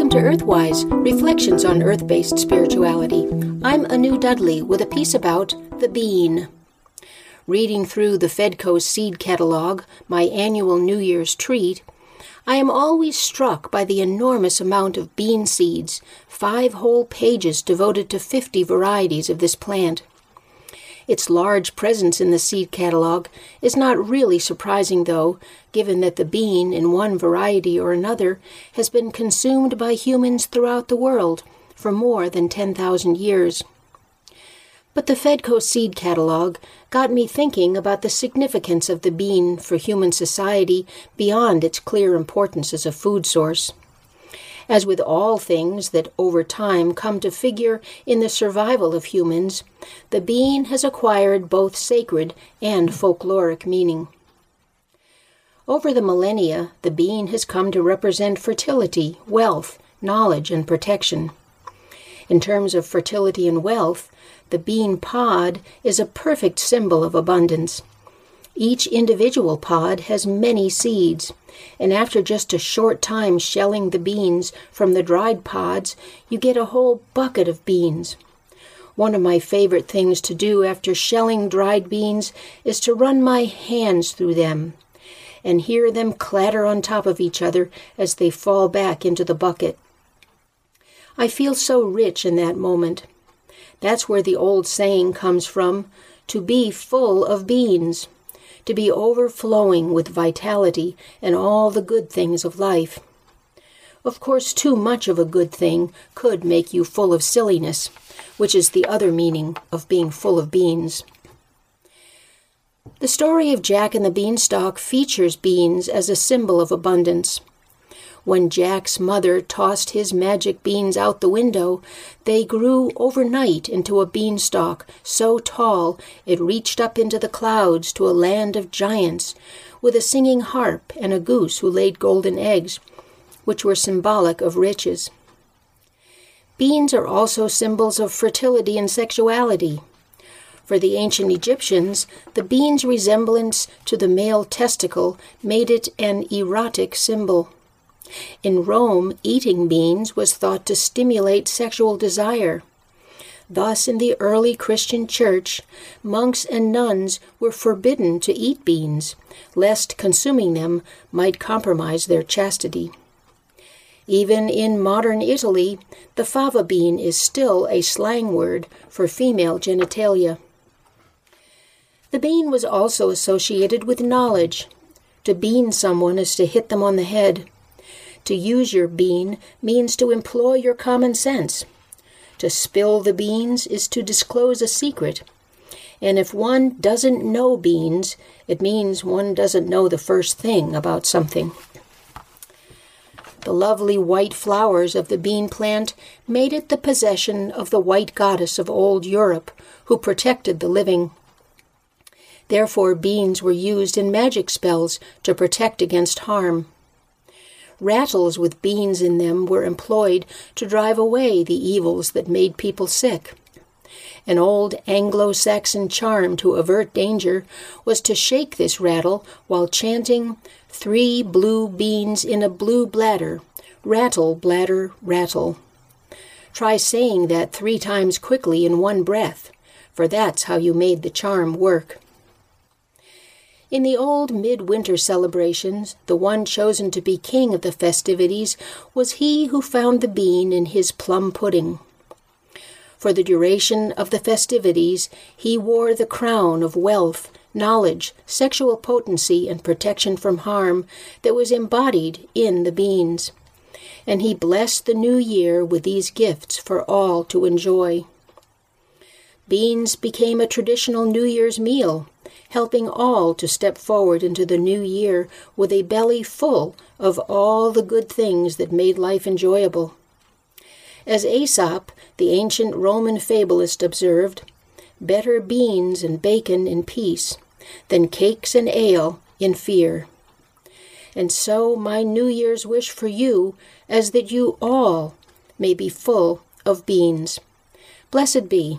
Welcome to Earthwise Reflections on Earth based Spirituality. I'm Anu Dudley with a piece about the bean. Reading through the Fedco seed catalog, my annual New Year's treat, I am always struck by the enormous amount of bean seeds, five whole pages devoted to 50 varieties of this plant. Its large presence in the seed catalog is not really surprising, though, given that the bean, in one variety or another, has been consumed by humans throughout the world for more than 10,000 years. But the Fedco seed catalog got me thinking about the significance of the bean for human society beyond its clear importance as a food source. As with all things that over time come to figure in the survival of humans, the bean has acquired both sacred and folkloric meaning. Over the millennia, the bean has come to represent fertility, wealth, knowledge, and protection. In terms of fertility and wealth, the bean pod is a perfect symbol of abundance. Each individual pod has many seeds, and after just a short time shelling the beans from the dried pods, you get a whole bucket of beans. One of my favorite things to do after shelling dried beans is to run my hands through them and hear them clatter on top of each other as they fall back into the bucket. I feel so rich in that moment. That's where the old saying comes from to be full of beans to be overflowing with vitality and all the good things of life. Of course, too much of a good thing could make you full of silliness, which is the other meaning of being full of beans. The story of Jack and the Beanstalk features beans as a symbol of abundance. When Jack's mother tossed his magic beans out the window, they grew overnight into a beanstalk so tall it reached up into the clouds to a land of giants, with a singing harp and a goose who laid golden eggs, which were symbolic of riches. Beans are also symbols of fertility and sexuality. For the ancient Egyptians, the bean's resemblance to the male testicle made it an erotic symbol. In Rome, eating beans was thought to stimulate sexual desire. Thus, in the early Christian church, monks and nuns were forbidden to eat beans, lest consuming them might compromise their chastity. Even in modern Italy, the fava bean is still a slang word for female genitalia. The bean was also associated with knowledge. To bean someone is to hit them on the head. To use your bean means to employ your common sense. To spill the beans is to disclose a secret. And if one doesn't know beans, it means one doesn't know the first thing about something. The lovely white flowers of the bean plant made it the possession of the white goddess of old Europe, who protected the living. Therefore, beans were used in magic spells to protect against harm. Rattles with beans in them were employed to drive away the evils that made people sick. An old Anglo Saxon charm to avert danger was to shake this rattle while chanting, Three blue beans in a blue bladder, rattle, bladder, rattle. Try saying that three times quickly in one breath, for that's how you made the charm work. In the old midwinter celebrations, the one chosen to be king of the festivities was he who found the bean in his plum pudding. For the duration of the festivities, he wore the crown of wealth, knowledge, sexual potency, and protection from harm that was embodied in the beans. And he blessed the new year with these gifts for all to enjoy. Beans became a traditional New Year's meal, helping all to step forward into the new year with a belly full of all the good things that made life enjoyable. As Aesop, the ancient Roman fabulist, observed, better beans and bacon in peace than cakes and ale in fear. And so, my New Year's wish for you is that you all may be full of beans. Blessed be.